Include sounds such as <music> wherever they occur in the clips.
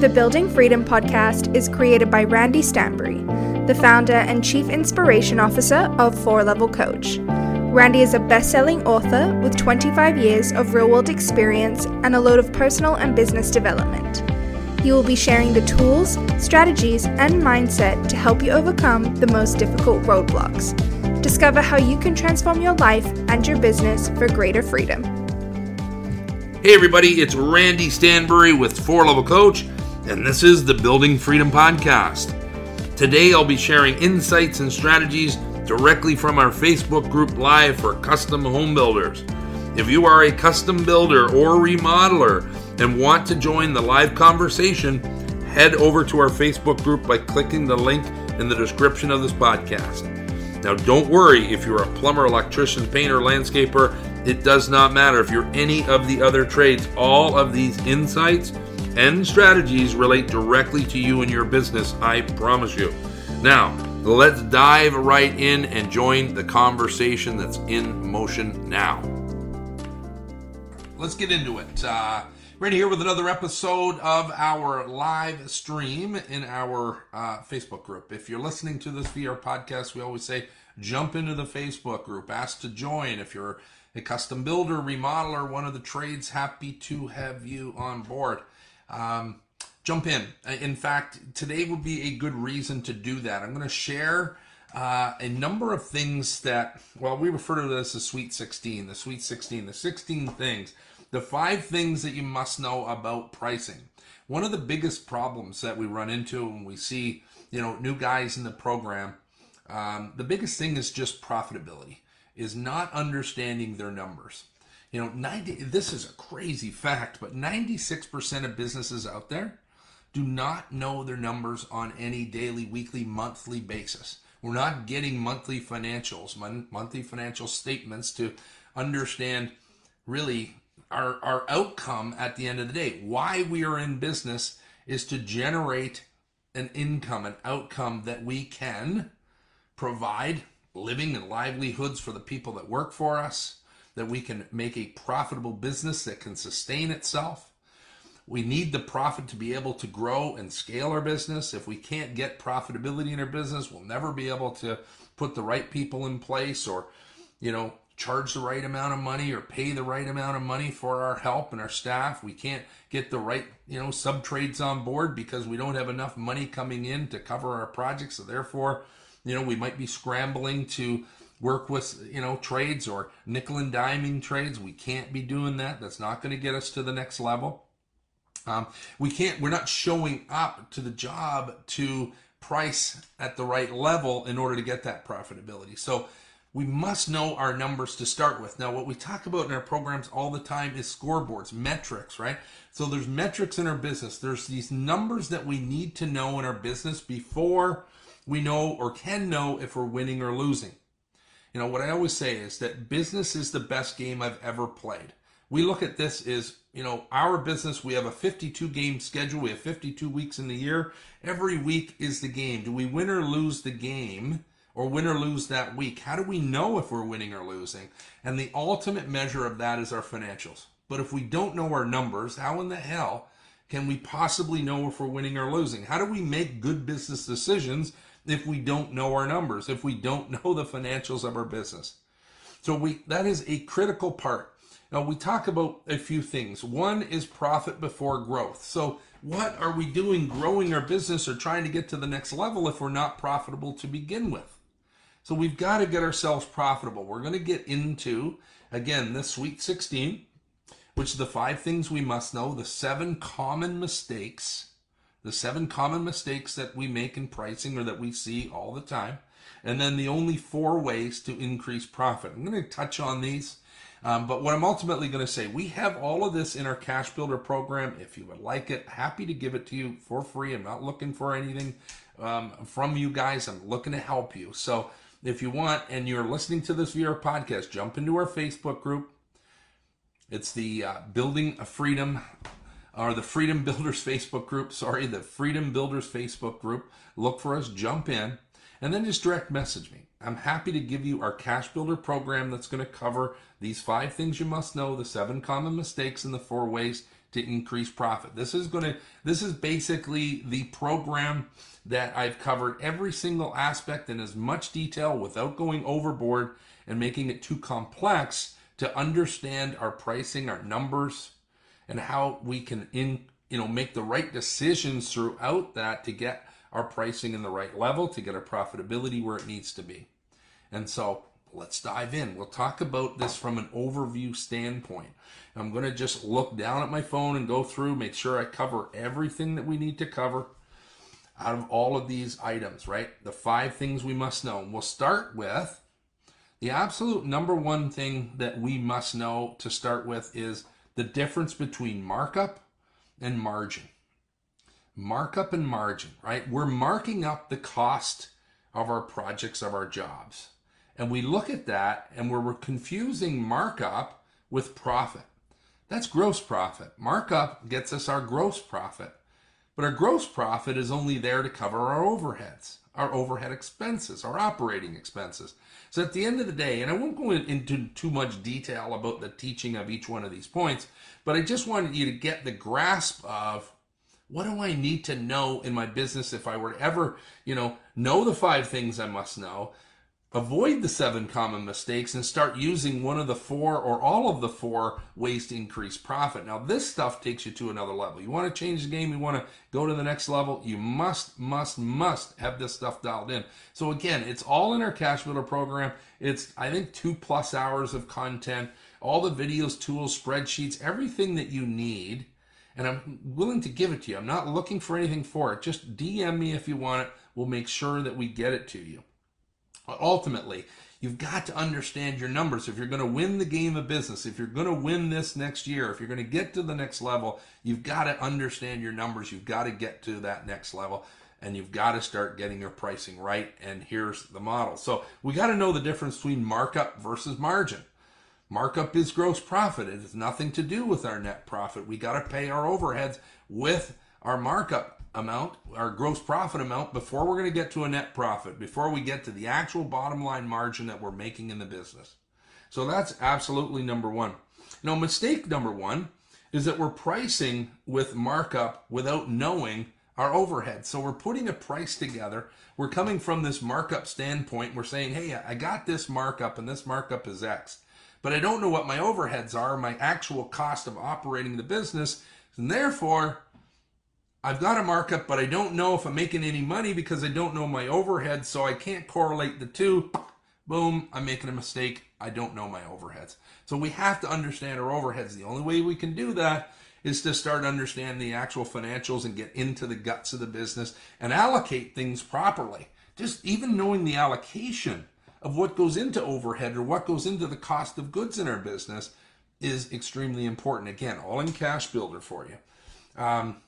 The Building Freedom podcast is created by Randy Stanbury, the founder and chief inspiration officer of Four Level Coach. Randy is a best selling author with 25 years of real world experience and a load of personal and business development. He will be sharing the tools, strategies, and mindset to help you overcome the most difficult roadblocks. Discover how you can transform your life and your business for greater freedom. Hey, everybody, it's Randy Stanbury with Four Level Coach, and this is the Building Freedom Podcast. Today, I'll be sharing insights and strategies directly from our Facebook group live for custom home builders. If you are a custom builder or remodeler and want to join the live conversation, head over to our Facebook group by clicking the link in the description of this podcast. Now, don't worry if you're a plumber, electrician, painter, landscaper, it does not matter if you're any of the other trades. All of these insights and strategies relate directly to you and your business, I promise you. Now, let's dive right in and join the conversation that's in motion now. Let's get into it. Uh, Randy here with another episode of our live stream in our uh, Facebook group. If you're listening to this via our podcast, we always say jump into the Facebook group, ask to join. If you're a custom builder, remodeler, one of the trades, happy to have you on board. Um, jump in. In fact, today would be a good reason to do that. I'm going to share uh, a number of things that, well, we refer to this as Sweet 16, the Sweet 16, the 16 things, the five things that you must know about pricing. One of the biggest problems that we run into when we see, you know, new guys in the program, um, the biggest thing is just profitability is not understanding their numbers. You know, 90 this is a crazy fact, but 96% of businesses out there do not know their numbers on any daily, weekly, monthly basis. We're not getting monthly financials, monthly financial statements to understand really our, our outcome at the end of the day. Why we are in business is to generate an income, an outcome that we can provide living and livelihoods for the people that work for us, that we can make a profitable business that can sustain itself. We need the profit to be able to grow and scale our business. If we can't get profitability in our business, we'll never be able to put the right people in place or, you know, charge the right amount of money or pay the right amount of money for our help and our staff. We can't get the right, you know, sub trades on board because we don't have enough money coming in to cover our projects. So therefore, you know, we might be scrambling to work with, you know, trades or nickel and diming trades. We can't be doing that. That's not going to get us to the next level. Um, we can't, we're not showing up to the job to price at the right level in order to get that profitability. So we must know our numbers to start with. Now, what we talk about in our programs all the time is scoreboards, metrics, right? So there's metrics in our business. There's these numbers that we need to know in our business before we know or can know if we're winning or losing. You know, what I always say is that business is the best game I've ever played. We look at this as, you know, our business, we have a 52 game schedule, we have 52 weeks in the year. Every week is the game. Do we win or lose the game? or win or lose that week. How do we know if we're winning or losing? And the ultimate measure of that is our financials. But if we don't know our numbers, how in the hell can we possibly know if we're winning or losing? How do we make good business decisions if we don't know our numbers, if we don't <laughs> know the financials of our business. So we that is a critical part. Now we talk about a few things. One is profit before growth. So what are we doing growing our business or trying to get to the next level if we're not profitable to begin with? So we've got to get ourselves profitable. We're going to get into again this sweet 16, which is the five things we must know, the seven common mistakes the seven common mistakes that we make in pricing or that we see all the time, and then the only four ways to increase profit. I'm going to touch on these. Um, but what I'm ultimately going to say, we have all of this in our Cash Builder program. If you would like it, happy to give it to you for free. I'm not looking for anything um, from you guys. I'm looking to help you. So if you want, and you're listening to this via our podcast, jump into our Facebook group. It's the uh, Building a Freedom or the Freedom Builders <laughs> Facebook group. Sorry, the Freedom Builders Facebook group. Look for us, jump in, and then just direct message me. I'm happy to give you our Cash Builder program that's going to cover these five things you must know, the seven common mistakes, and the four ways to increase profit. This is going to this is basically the program that I've covered every single aspect in as much detail without going overboard and making it too complex to understand our pricing, our numbers, and how we can in you know make the right decisions throughout that to get our pricing in the right level, to get our profitability where it needs to be. And so let's dive in. We'll talk about this from an overview standpoint. I'm going to just look down at my phone and go through, make sure I cover everything that we need to cover out of all of these items, right? The five things we must know. We'll start with the absolute number one thing that we must know to start with is the difference between markup and margin. Markup and margin, right? We're marking up the cost of our projects, of our jobs. And we look at that and we're confusing markup with profit. That's gross profit. Markup gets us our gross profit. But our gross profit is only there to cover our overheads, our overhead expenses, our operating expenses. So at the end of the day, and I won't go into too much detail about the teaching of each one of these points, but I just wanted you to get the grasp of what do I need to know in my business if I were to ever, you know, know the five things I must know, avoid the seven common mistakes and start using one of the four or all of the four ways to increase profit. Now, this stuff takes you to another level. You want to change the game, you want to go to the next level, you must, must, must have this stuff dialed in. So, again, it's all in our cash builder program. It's, I think, two plus hours of content, all the videos, tools, spreadsheets, everything that you need. And I'm willing to give it to you. I'm not looking for anything for it. Just DM me if you want it. We'll make sure that we get it to you. Ultimately, you've got to understand your numbers. If you're going to win the game of business, if you're going to win this next year, if you're going to get to the next level, you've got to understand your numbers. You've got to get to that next level and you've got to start getting your pricing right. And here's the model. So we got to know the difference between markup versus margin. Markup is gross profit. It has nothing to do with our net profit. We got to pay our overheads with our markup amount, our gross profit amount, before we're going to get to a net profit, before we get to the actual bottom line margin that we're making in the business. So that's absolutely number one. Now, mistake number one is that we're pricing with markup without knowing our overhead. So we're putting a price together. We're coming from this markup standpoint. We're saying, hey, I got this markup and this markup is X, but I don't know what my overheads are, my actual cost of operating the business. And therefore, I've got a markup, but I don't know if I'm making any money because I don't know my overhead, so I can't correlate the two. Boom, I'm making a mistake. I don't know my overheads. So we have to understand our overheads. The only way we can do that is to start understanding the actual financials and get into the guts of the business and allocate things properly. Just even knowing the allocation of what goes into overhead or what goes into the cost of goods in our business is extremely important. Again, all in cash builder for you. Um,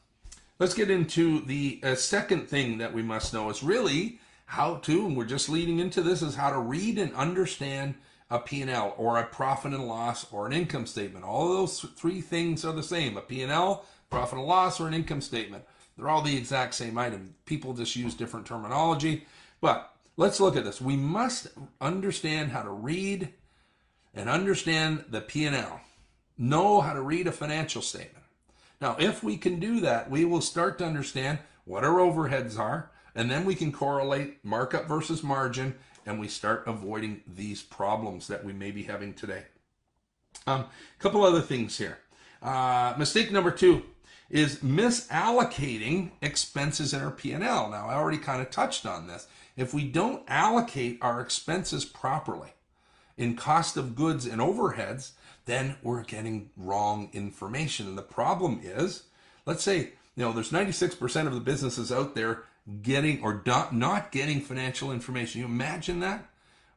Let's get into the uh, second thing that we must know is really how to, and we're just leading into this, is how to read and understand a P&L or a profit and loss or an income statement. All those three things are the same. A P&L, profit and loss, or an income statement. They're all the exact same item. People just use different terminology. But let's look at this. We must understand how to read and understand the P&L. Know how to read a financial statement. Now, if we can do that, we will start to understand what our overheads are, and then we can correlate markup versus margin, and we start avoiding these problems that we may be having today. A um, couple other things here. Uh, mistake number two is misallocating expenses in our P&L. Now, I already kind of touched on this. If we don't allocate our expenses properly in cost of goods and overheads, then we're getting wrong information. And the problem is, let's say, you know, there's 96% of the businesses out there getting or not, not getting financial information. You imagine that?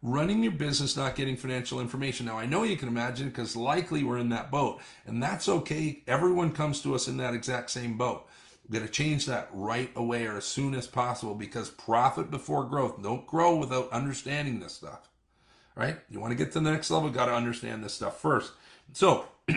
Running your business, not getting financial information. Now, I know you can imagine because likely we're in that boat, and that's okay. Everyone comes to us in that exact same boat. We're going to change that right away or as soon as possible because profit before growth. Don't grow without understanding this stuff right? You want to get to the next level, got to understand this stuff first. So, <clears throat>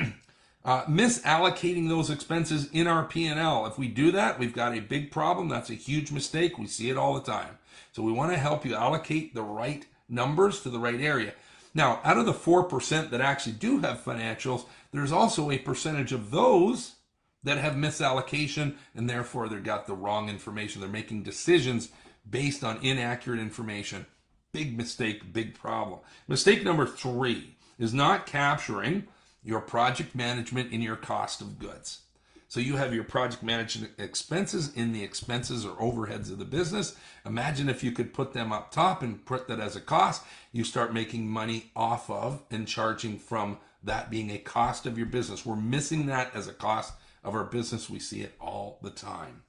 uh, misallocating those expenses in our P&L. If we do that, we've got a big problem. That's a huge mistake. We see it all the time. So we want to help you allocate the right numbers to the right area. Now, out of the 4% that actually do have financials, there's also a percentage of those that have misallocation and therefore they've got the wrong information. They're making decisions based on inaccurate information. Big mistake, big problem. Mistake number three is not capturing your project management in your cost of goods. So you have your project management expenses in the expenses or overheads of the business. Imagine if you could put them up top and put that as a cost. You start making money off of and charging from that being a cost of your business. We're missing that as a cost of our business. We see it all the time.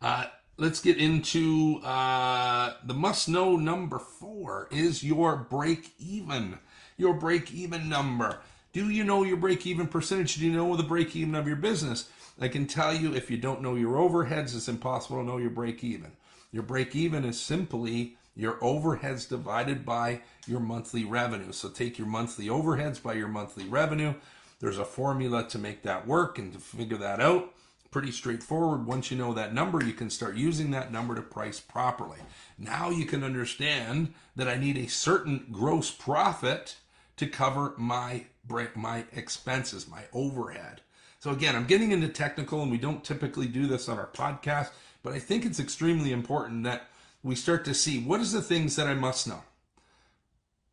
Uh, let's get into uh, the must know number four is your break even. Your break even number. Do you know your break even percentage? Do you know the break even of your business? I can tell you if you don't know your overheads, it's impossible to know your break even. Your break even is simply your overheads divided by your monthly revenue. So take your monthly overheads by your monthly revenue. There's a formula to make that work and to figure that out. Pretty straightforward. Once you know that number, you can start using that number to price properly. Now you can understand that I need a certain gross profit to cover my my expenses, my overhead. So again, I'm getting into technical and we don't typically do this on our podcast, but I think it's extremely important that we start to see what is the things that I must know.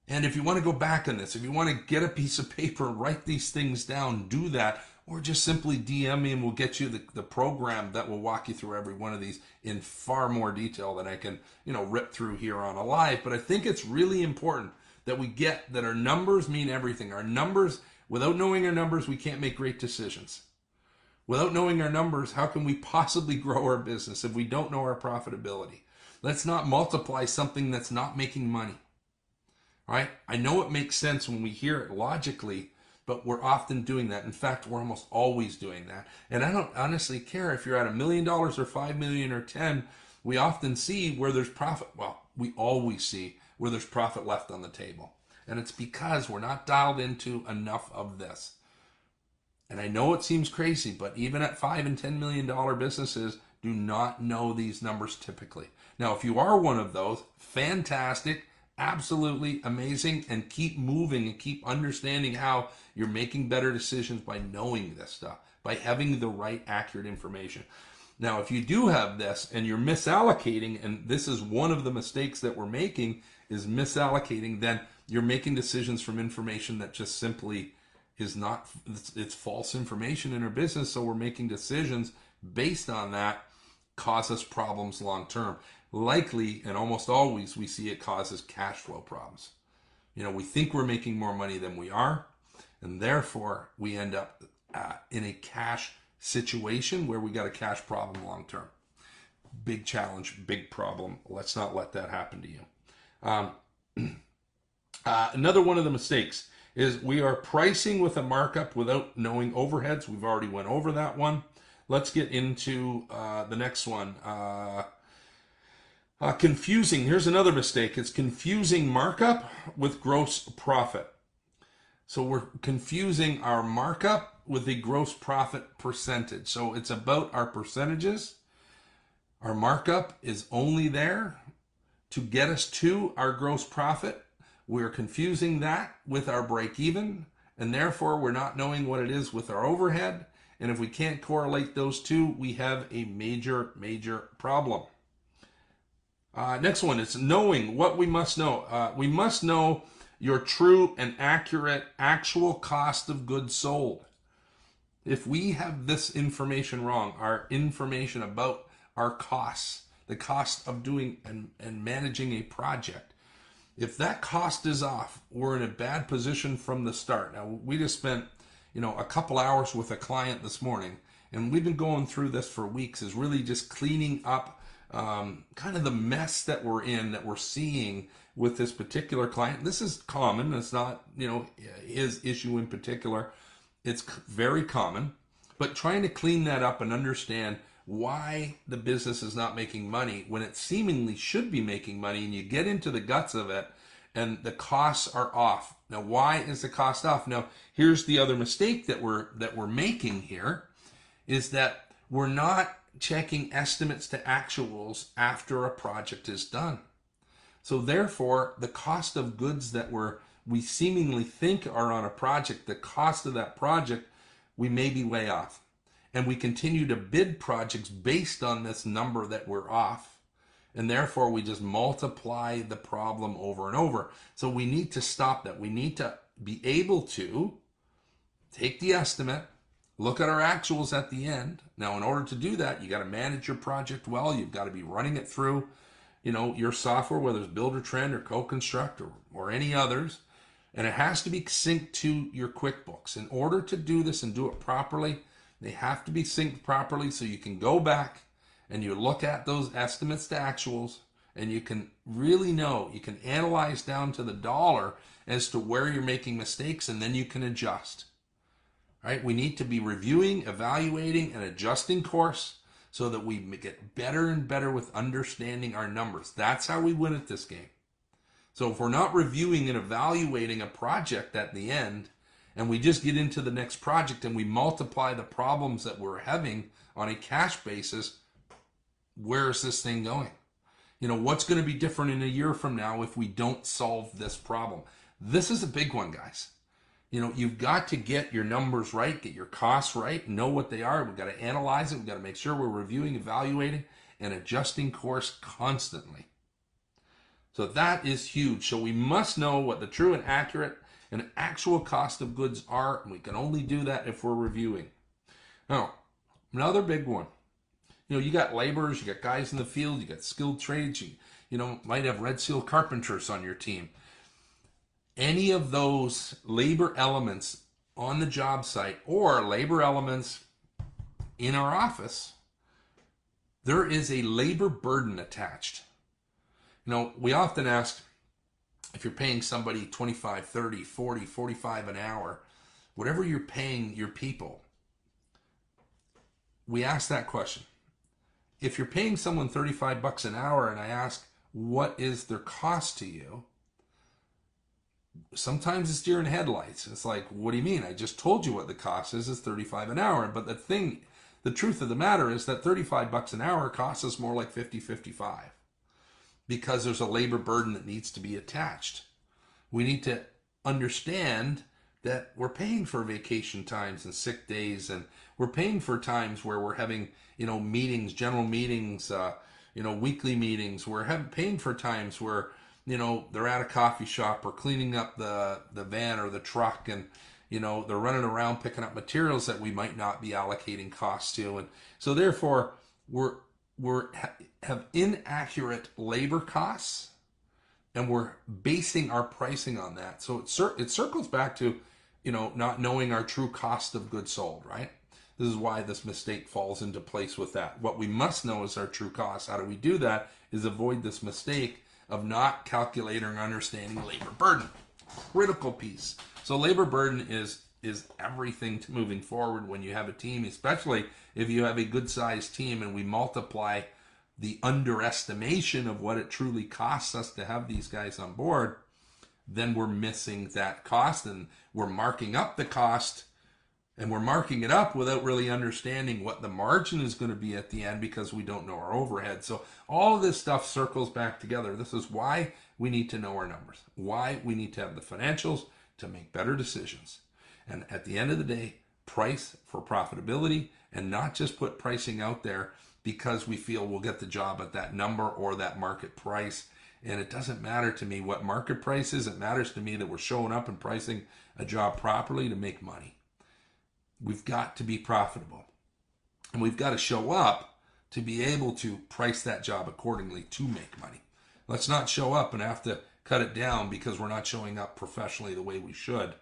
And if you want to go back on this, if you want to get a piece of paper write these things down, do that. Or just simply DM me and we'll get you the, the program that will walk you through every one of these in far more detail than I can, you know, rip through here on a live. But I think it's really important that we get that our numbers mean everything. Our numbers, without knowing our numbers, we can't make great decisions. Without knowing our numbers, how can we possibly <laughs> grow our business if we don't know our profitability? Let's not multiply something that's not making money right? I know it makes sense when we hear it logically, but we're often doing that. In fact, we're almost always doing that. And I don't honestly care if you're at a million dollars or five million or 10. We often see where there's profit. Well, we always see where there's profit left on the table. And it's because we're not dialed into enough of this. And I know it seems crazy, but even at five and ten million dollar businesses do not know these numbers typically. Now, if you are one of those, fantastic absolutely amazing and keep moving and keep understanding how you're making better decisions by knowing this stuff, by having the right accurate information. Now, if you do have this and you're misallocating, and this is one of the mistakes that we're making is misallocating, then you're making decisions from information that just simply is not it's, false information in our business so we're making decisions based on that cause us problems long term likely and almost always we see it causes cash flow problems. You know, we think we're making more money than we are, and therefore we end up uh, in a cash situation where we got a cash problem long term. Big challenge, big problem. Let's not let that happen to you. Um, <clears throat> uh, another one of the mistakes is we are pricing with a markup without knowing overheads. We've already went over that one. Let's get into uh, the next one. Uh, uh, confusing, here's another mistake. It's confusing markup with gross profit. So we're confusing our markup with the gross profit percentage. So it's about our percentages. Our markup is only there to get us to our gross profit. We're confusing that with our break even, and therefore we're not knowing what it is with our overhead. And if we can't correlate those two, we have a major, major problem. Uh, next one is knowing what we must know. Uh, we must know your true and accurate actual cost of goods sold. If we have this information wrong, our information about our costs, the cost of doing and, and managing a project, if that cost is off, we're in a bad position from the start. Now, we just spent, you know, a couple hours with a client this morning, and we've been going through this for weeks, is really just cleaning up um, kind of the mess that we're in that we're seeing with this particular client. This is common. It's not, you know, his issue in particular. It's very common, but trying to clean that up and understand why the business is not making money when it seemingly should be making money and you get into the guts of it and the costs are off. Now, why is the cost off? Now, here's the other mistake that we're that we're making here is that we're not checking estimates to actuals after a project is done. So therefore, the cost of goods that we're we seemingly think are on a project, the cost of that project, we may be way off. and we continue to bid projects based on this number that we're off. And therefore, we just multiply the problem over and over. So we need to stop that. We need to be able to take the estimate, look at our actuals at the end. Now, in order to do that, you got to manage your project well. You've got to be running it through, you know, your software, whether it's Buildertrend or CoConstruct or, or any others. And it has to be synced to your QuickBooks. In order to do this and do it properly, they have to be synced properly so you can go back and you look at those estimates to actuals and you can really know, you can analyze down to the dollar as to where you're making mistakes and then you can adjust. Right? We need to be reviewing, evaluating, and adjusting course so that we get better and better with understanding our numbers. That's how we win at this game. So if we're not reviewing and evaluating a project at the end, and we just get into the next project and we multiply the problems that we're having on a cash basis, where is this thing going? You know, what's going to be different in a year from now if we don't solve this problem? This is a big one, guys. You know, you've got to get your numbers right, get your costs right, know what they are. We've got to analyze it. We've got to make sure we're reviewing, evaluating, and adjusting course constantly. So that is huge. So we must know what the true and accurate and actual cost of goods are, and we can only do that if we're reviewing. Now, another big one. You know, you got laborers, you got guys in the field, you got skilled trades, you, you know, might have red seal carpenters on your team. Any of those labor elements on the job site or labor elements in our office, there is a labor burden attached. You know, we often ask if you're paying somebody 25, 30, 40, 45 an hour, whatever you're paying your people, we ask that question. If you're paying someone 35 bucks an hour and I ask, what is their cost to you? Sometimes it's deer in headlights. It's like, what do you mean? I just told you what the cost is. It's 35 an hour. But the thing, the truth of the matter is that 35 bucks an hour costs us more like 50, 55 because there's a labor burden that needs to be attached. We need to understand that we're paying for vacation times and sick days and we're paying for times where we're having you know meetings general meetings uh, you know weekly meetings we're having paying for times where you know they're at a coffee shop or cleaning up the the van or the truck and you know they're running around picking up materials that we might not be allocating costs to. And so therefore we're we're have inaccurate labor costs and we're basing our pricing on that. So it, cir- it circles back to you know not knowing our true cost of goods sold right? This is why this mistake falls into place with that. What we must know is our true cost. How do we do that is avoid this mistake of not calculating or understanding labor burden. Critical piece. So labor burden is is everything to moving forward when you have a team, especially if you have a good sized team and we multiply the underestimation of what it truly costs us to have these guys on board, then we're missing that cost and we're marking up the cost and we're marking it up without really understanding what the margin is going to be at the end because we don't know our overhead. So all of this stuff circles back together. This is why we need to know our numbers, why we need to have the financials to make better decisions. And at the end of the day, price for profitability and not just put pricing out there because we feel we'll get the job at that number or that market price. And it doesn't matter to me what market price is. It matters to me that we're showing up and pricing a job properly to make money. We've got to be profitable. And we've got to show up to be able to price that job accordingly to make money. Let's not show up and have to cut it down because we're not showing up professionally the way we should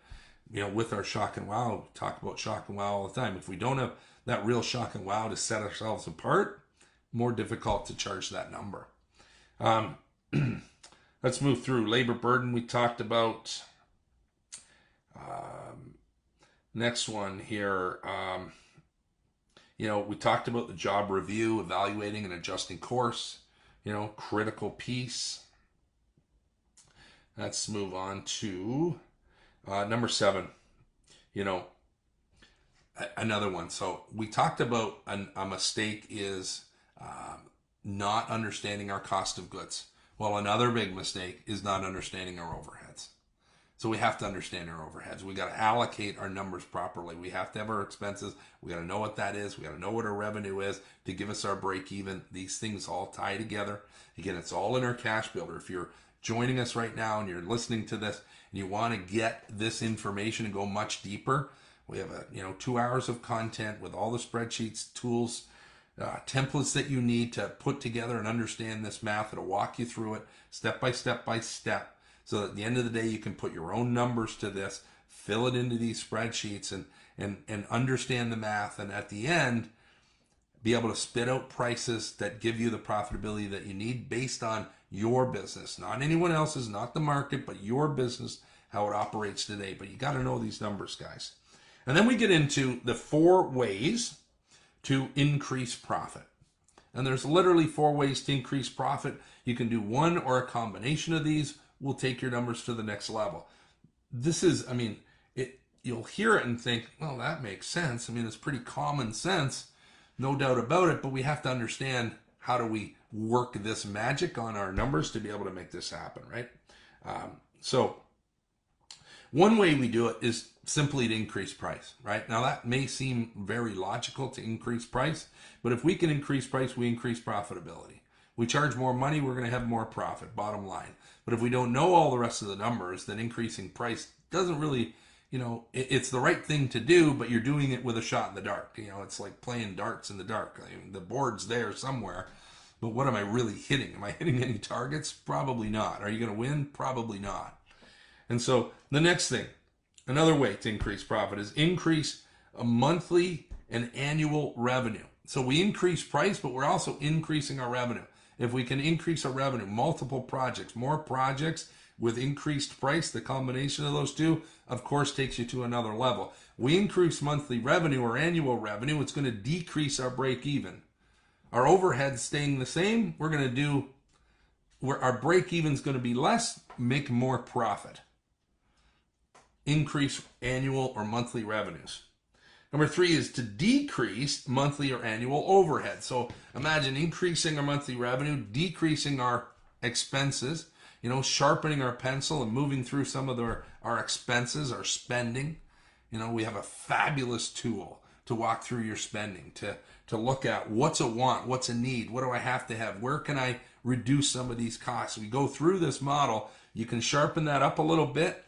you know, with our shock and wow, talk about shock and wow all the time. If we don't have that real shock and wow to set ourselves apart, more difficult to charge that number. Um, <clears throat> let's move through labor burden. We talked about. Um, next one here. Um, you know, we talked about the job review, evaluating and adjusting course. You know, critical piece. Let's move on to uh, number seven, you know, another one. So we talked about an, a mistake is uh, not understanding our cost of goods. Well, another big mistake is not understanding our overheads. So we have to understand our overheads. We got to allocate our numbers properly. We have to have our expenses. We got to know what that is. We got to know what our revenue is to give us our break even. These things all tie together. Again, it's all in our cash builder. If you're joining us right now and you're listening to this and you want to get this information and go much deeper, we have a you know two hours of content with all the spreadsheets, tools, uh, templates that you need to put together and understand this math. It'll walk you through it step by step by step so at the end of the day, you can put your own numbers to this, fill it into these spreadsheets, and and and understand the math. And at the end, be able to spit out prices that give you the profitability that you need based on your business, not anyone else's, not the market, but your business, how it operates today. But you got to know these numbers, guys. And then we get into the four ways to increase profit. And there's literally four ways to increase profit. You can do one or a combination of these will take your numbers to the next level. This is, I mean, it you'll hear it and think, well, that makes sense. I mean, it's pretty common sense, no doubt about it, but we have to understand how do we work this magic on our numbers to be able to make this happen, right? Um, so, one way we do it is simply to increase price, right? Now, that may seem very logical to increase price, but if we can increase price, we increase profitability. We charge more money, we're going to have more profit, bottom line. But if we don't know all the rest of the numbers, then increasing price doesn't really, you know, it, it's the right thing to do, but you're doing it with a shot in the dark. You know, it's like playing darts in the dark. I mean, the board's there somewhere, but what am I really hitting? Am I hitting any targets? Probably not. Are you going to win? Probably not. And so the next thing, another way to increase profit is increase a monthly and annual revenue. So we increase price, but we're also increasing our revenue. If we can increase our revenue, multiple projects, more projects with increased price, the combination of those two, of course, takes you to another level. We increase monthly revenue or annual revenue, it's going to decrease our break even. Our overhead staying the same, we're going to do where our break even is going to be less, make more profit. Increase annual or monthly revenues. Number three is to decrease monthly or annual overhead. So imagine increasing our monthly revenue, decreasing our expenses, you know, sharpening our pencil and moving through some of our, our expenses, our spending. You know, we have a fabulous tool to walk through your spending, to, to look at what's a want, what's a need, what do I have to have, where can I reduce some of these costs. We go through this model, you can sharpen that up a little bit,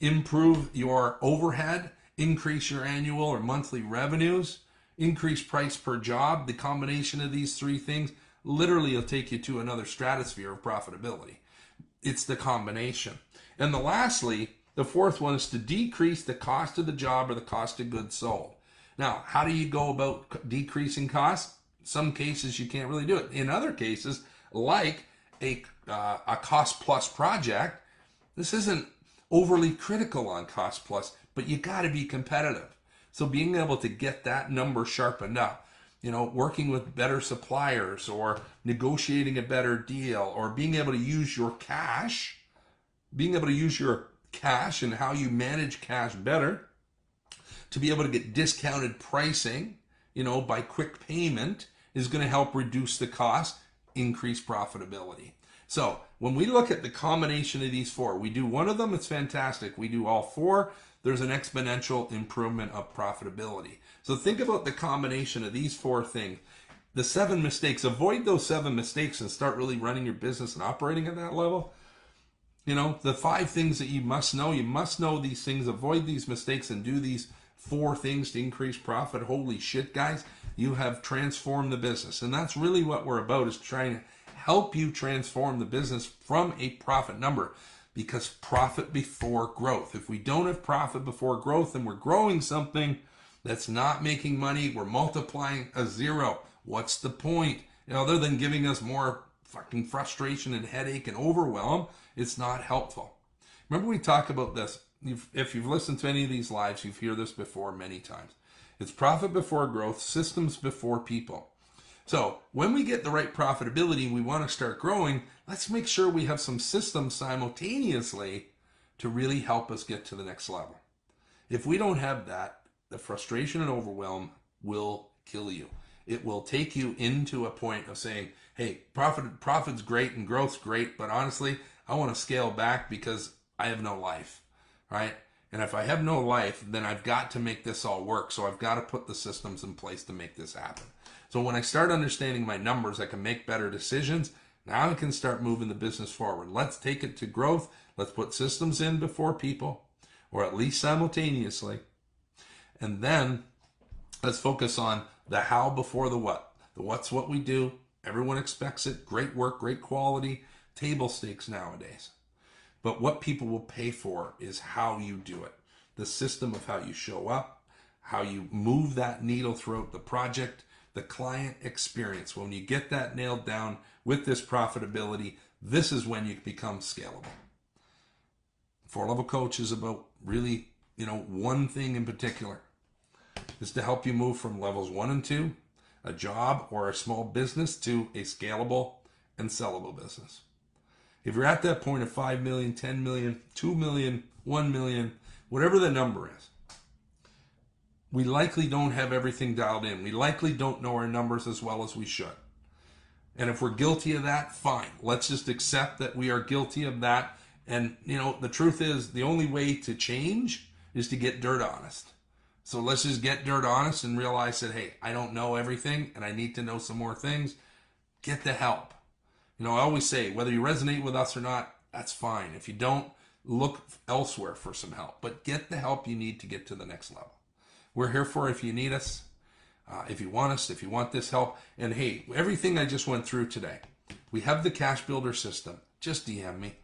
improve your overhead, increase your annual or monthly revenues, increase price per job. The combination of these three things literally will take you to another stratosphere of profitability. It's the combination. And the lastly, the fourth one is to decrease the cost of the job or the cost of goods sold. Now, how do you go about decreasing costs? Some cases you can't really do it. In other cases, like a, uh, a cost plus project, this isn't overly critical on cost plus but you got to be competitive. So being able to get that number sharpened up, you know, working with better suppliers or negotiating a better deal or being able to use your cash, being able to use your cash and how you manage cash better to be able to get discounted pricing, you know, by quick payment is going to help reduce the cost, increase profitability. So when we look at the combination of these four, we do one of them, it's fantastic. We do all four, there's an exponential improvement of profitability. So think about the combination of these four things. The seven mistakes, avoid those seven mistakes and start really running your business and operating at that level. You know, the five things that you must know, you must know these things, avoid these mistakes, and do these four things to increase profit. Holy shit, guys, you have transformed the business. And that's really what we're about is trying to help you transform the business from a profit number because profit before growth. If we don't have profit before growth and we're growing something that's not making money, we're multiplying a zero. What's the point? You know, other than giving us more fucking frustration and headache and overwhelm, it's not helpful. Remember, we talk about this. if you've listened to any of these lives, you've heard this before many times. It's profit before growth, systems before people. So when we get the right profitability and we want to start growing, let's make sure we have some systems simultaneously to really help us get to the next level. If we don't have that, the frustration and overwhelm will kill you. It will take you into a point of saying, hey, profit profit's great and growth's great, but honestly, I want to scale back because I have no life. right? And if I have no life, then I've got to make this all work. So I've got to put the systems in place to make this happen. So when I start understanding my numbers, I can make better decisions. Now I can start moving the business forward. Let's take it to growth. Let's put systems in before people, or at least simultaneously. And then let's focus on the how before the what. The what's what we do. Everyone expects it. Great work, great quality, table stakes nowadays. But what people will pay for is how you do it. The system of how you show up, how you move that needle throughout the project, the client experience. When you get that nailed down with this profitability, this is when you become scalable. Four level coach is about really, you know, one thing in particular is to help you move from levels one and two, a job or a small business, to a scalable and sellable business. If you're at that point of 5 million, 10 million, 2 million, 1 million, whatever the number is, we likely don't have everything dialed in. We likely don't know our numbers as well as we should. And if we're guilty of that, fine. Let's just accept that we are guilty of that. And, you know, the truth is the only way to change is to get dirt honest. So let's just get dirt honest and realize that, hey, I don't know everything and I need to know some more things. Get the help. You know, I always say whether you resonate with us or not, that's fine. If you don't, look elsewhere for some help, but get the help you need to get to the next level. We're here for if you need us, uh, if you want us, if you want this help. And hey, everything I just went through today, we have the Cash Builder system. Just DM me.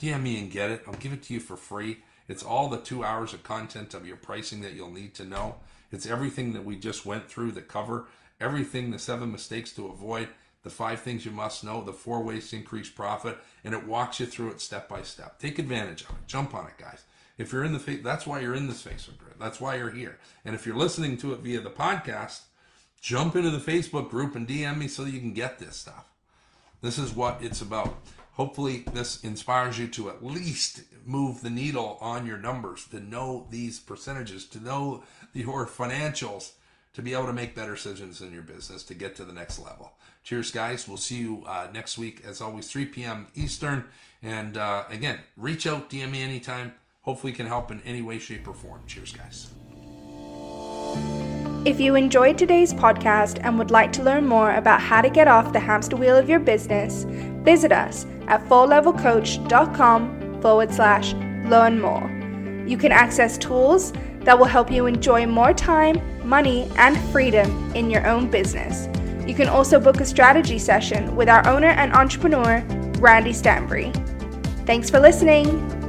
DM me and get it. I'll give it to you for free. It's all the two hours of content of your pricing that you'll need to know. It's everything that we just went through that cover everything the seven mistakes to avoid the five things you must know, the four ways to increase profit, and it walks you through it step by step. Take advantage of it. Jump on it, guys. If you're in the face, that's why you're in this Facebook group. That's why you're here. And if you're listening to it via the podcast, jump into the Facebook group and DM me so you can get this stuff. This is what it's about. Hopefully, this inspires you to at least move the needle on your numbers, to know these percentages, to know your financials, to be able to make better decisions in your business to get to the next level. Cheers, guys. We'll see you uh, next week, as always, 3 p.m. Eastern. And uh, again, reach out, DM me anytime. Hopefully, can help in any way, shape, or form. Cheers, guys. If you enjoyed today's podcast and would like to learn more about how to get off the hamster wheel of your business, visit us at fourlevelcoach.com forward slash learn more. You can access tools that will help you enjoy more time, money, and freedom in your own business. You can also book a strategy session with our owner and entrepreneur, Randy Stanbury. Thanks for listening.